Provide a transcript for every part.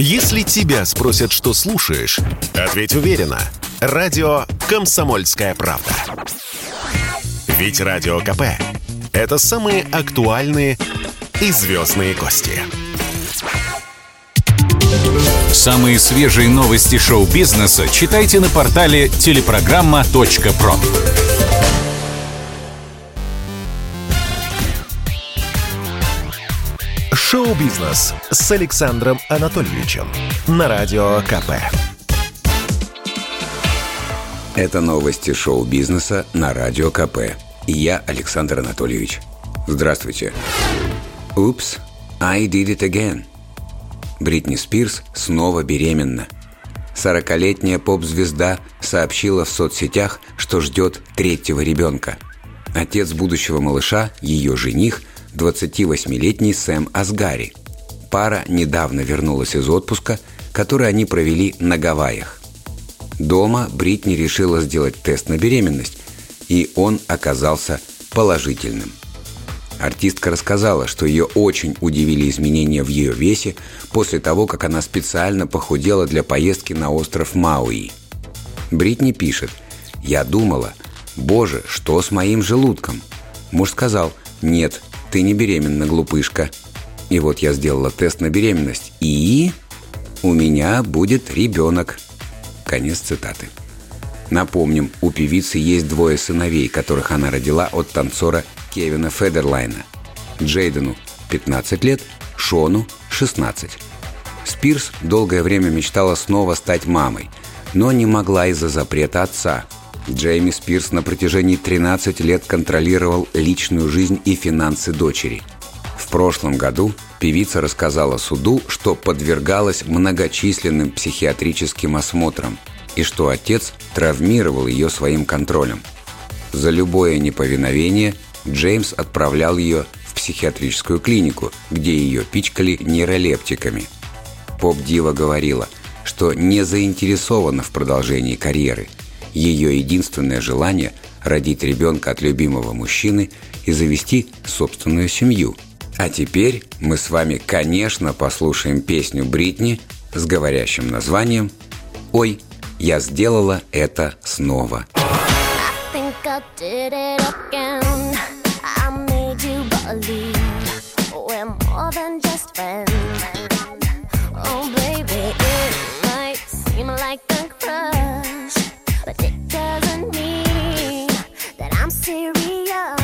Если тебя спросят, что слушаешь, ответь уверенно. Радио «Комсомольская правда». Ведь Радио КП – это самые актуальные и звездные гости. Самые свежие новости шоу-бизнеса читайте на портале телепрограмма.про. Шоу-бизнес с Александром Анатольевичем на Радио КП. Это новости шоу-бизнеса на Радио КП. И я Александр Анатольевич. Здравствуйте. Упс, I did it again. Бритни Спирс снова беременна. 40-летняя поп-звезда сообщила в соцсетях, что ждет третьего ребенка. Отец будущего малыша, ее жених – 28-летний Сэм Асгари. Пара недавно вернулась из отпуска, который они провели на Гавайях. Дома Бритни решила сделать тест на беременность, и он оказался положительным. Артистка рассказала, что ее очень удивили изменения в ее весе после того, как она специально похудела для поездки на остров Мауи. Бритни пишет «Я думала, боже, что с моим желудком?» Муж сказал «Нет, ты не беременна, глупышка. И вот я сделала тест на беременность. И у меня будет ребенок. Конец цитаты. Напомним, у певицы есть двое сыновей, которых она родила от танцора Кевина Федерлайна. Джейдену 15 лет, Шону 16. Спирс долгое время мечтала снова стать мамой, но не могла из-за запрета отца – Джейми Спирс на протяжении 13 лет контролировал личную жизнь и финансы дочери. В прошлом году певица рассказала суду, что подвергалась многочисленным психиатрическим осмотрам и что отец травмировал ее своим контролем. За любое неповиновение Джеймс отправлял ее в психиатрическую клинику, где ее пичкали нейролептиками. Поп-дива говорила, что не заинтересована в продолжении карьеры – ее единственное желание – родить ребенка от любимого мужчины и завести собственную семью. А теперь мы с вами, конечно, послушаем песню Бритни с говорящим названием «Ой, я сделала это снова». Oh, like a crush. But it doesn't mean that I'm serious.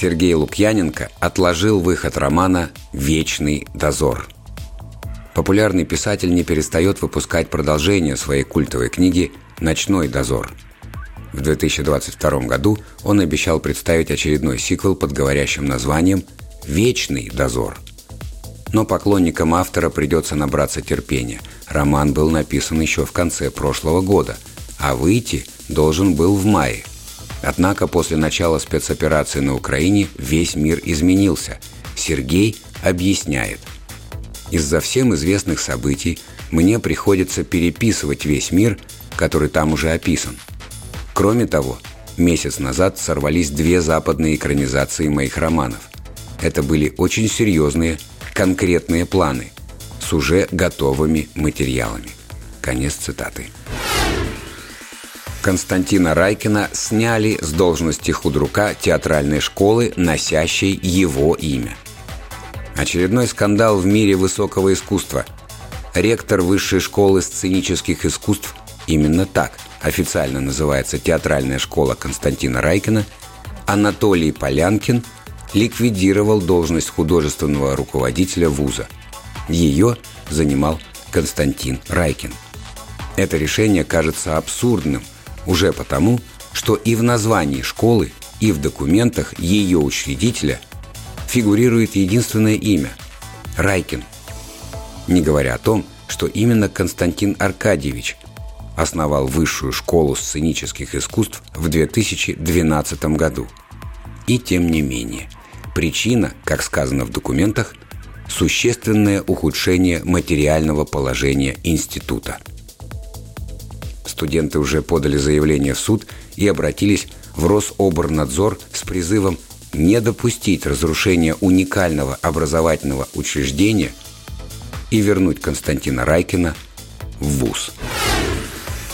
Сергей Лукьяненко отложил выход романа «Вечный дозор». Популярный писатель не перестает выпускать продолжение своей культовой книги «Ночной дозор». В 2022 году он обещал представить очередной сиквел под говорящим названием «Вечный дозор». Но поклонникам автора придется набраться терпения. Роман был написан еще в конце прошлого года, а выйти должен был в мае. Однако после начала спецоперации на Украине весь мир изменился. Сергей объясняет. Из-за всем известных событий мне приходится переписывать весь мир, который там уже описан. Кроме того, месяц назад сорвались две западные экранизации моих романов. Это были очень серьезные, конкретные планы с уже готовыми материалами. Конец цитаты. Константина Райкина сняли с должности худрука театральной школы, носящей его имя. Очередной скандал в мире высокого искусства. Ректор Высшей школы сценических искусств, именно так официально называется театральная школа Константина Райкина, Анатолий Полянкин ликвидировал должность художественного руководителя вуза. Ее занимал Константин Райкин. Это решение кажется абсурдным уже потому, что и в названии школы, и в документах ее учредителя фигурирует единственное имя – Райкин. Не говоря о том, что именно Константин Аркадьевич основал Высшую школу сценических искусств в 2012 году. И тем не менее, причина, как сказано в документах, существенное ухудшение материального положения института. Студенты уже подали заявление в суд и обратились в Рособорнадзор с призывом не допустить разрушения уникального образовательного учреждения и вернуть Константина Райкина в ВУЗ.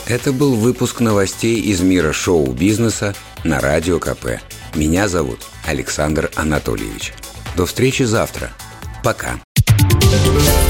Это был выпуск новостей из мира шоу-бизнеса на Радио КП. Меня зовут Александр Анатольевич. До встречи завтра. Пока.